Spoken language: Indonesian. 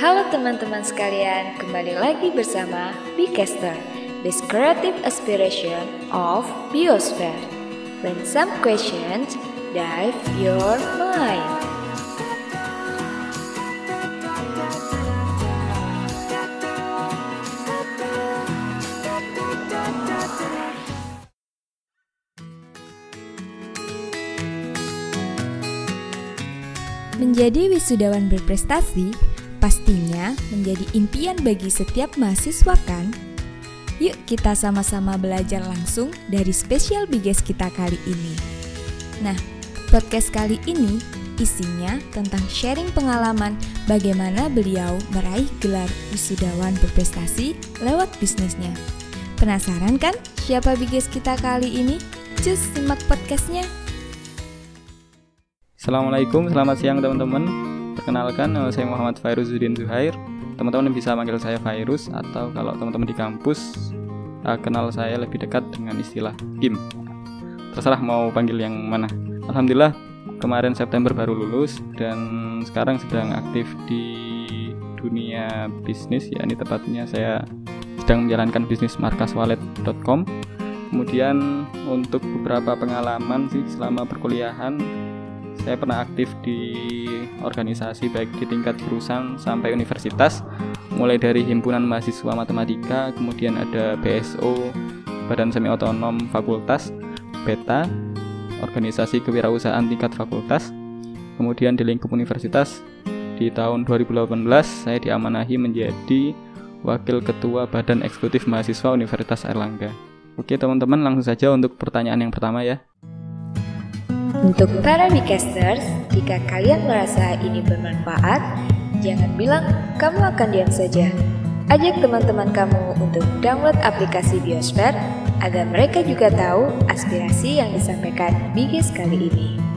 Halo teman-teman sekalian, kembali lagi bersama Bcaster, This Creative Aspiration of Biosphere. When some questions dive your mind. Menjadi wisudawan berprestasi pastinya menjadi impian bagi setiap mahasiswa kan? Yuk kita sama-sama belajar langsung dari spesial biges kita kali ini. Nah, podcast kali ini isinya tentang sharing pengalaman bagaimana beliau meraih gelar wisudawan berprestasi lewat bisnisnya. Penasaran kan siapa biges kita kali ini? Cus simak podcastnya. Assalamualaikum, selamat siang teman-teman. Perkenalkan, saya Muhammad Fairuzuddin Zuhair. Teman-teman bisa manggil saya Virus atau kalau teman-teman di kampus uh, kenal saya lebih dekat dengan istilah Im. Terserah mau panggil yang mana. Alhamdulillah kemarin September baru lulus dan sekarang sedang aktif di dunia bisnis ya ini tepatnya saya sedang menjalankan bisnis markaswalet.com kemudian untuk beberapa pengalaman sih selama perkuliahan saya pernah aktif di organisasi baik di tingkat jurusan sampai universitas mulai dari himpunan mahasiswa matematika kemudian ada BSO Badan Semi Otonom Fakultas Beta organisasi kewirausahaan tingkat fakultas kemudian di lingkup universitas di tahun 2018 saya diamanahi menjadi Wakil Ketua Badan Eksekutif Mahasiswa Universitas Airlangga. Oke teman-teman langsung saja untuk pertanyaan yang pertama ya. Untuk para Bicasters, jika kalian merasa ini bermanfaat, jangan bilang kamu akan diam saja. Ajak teman-teman kamu untuk download aplikasi Biosphere agar mereka juga tahu aspirasi yang disampaikan Bigis kali ini.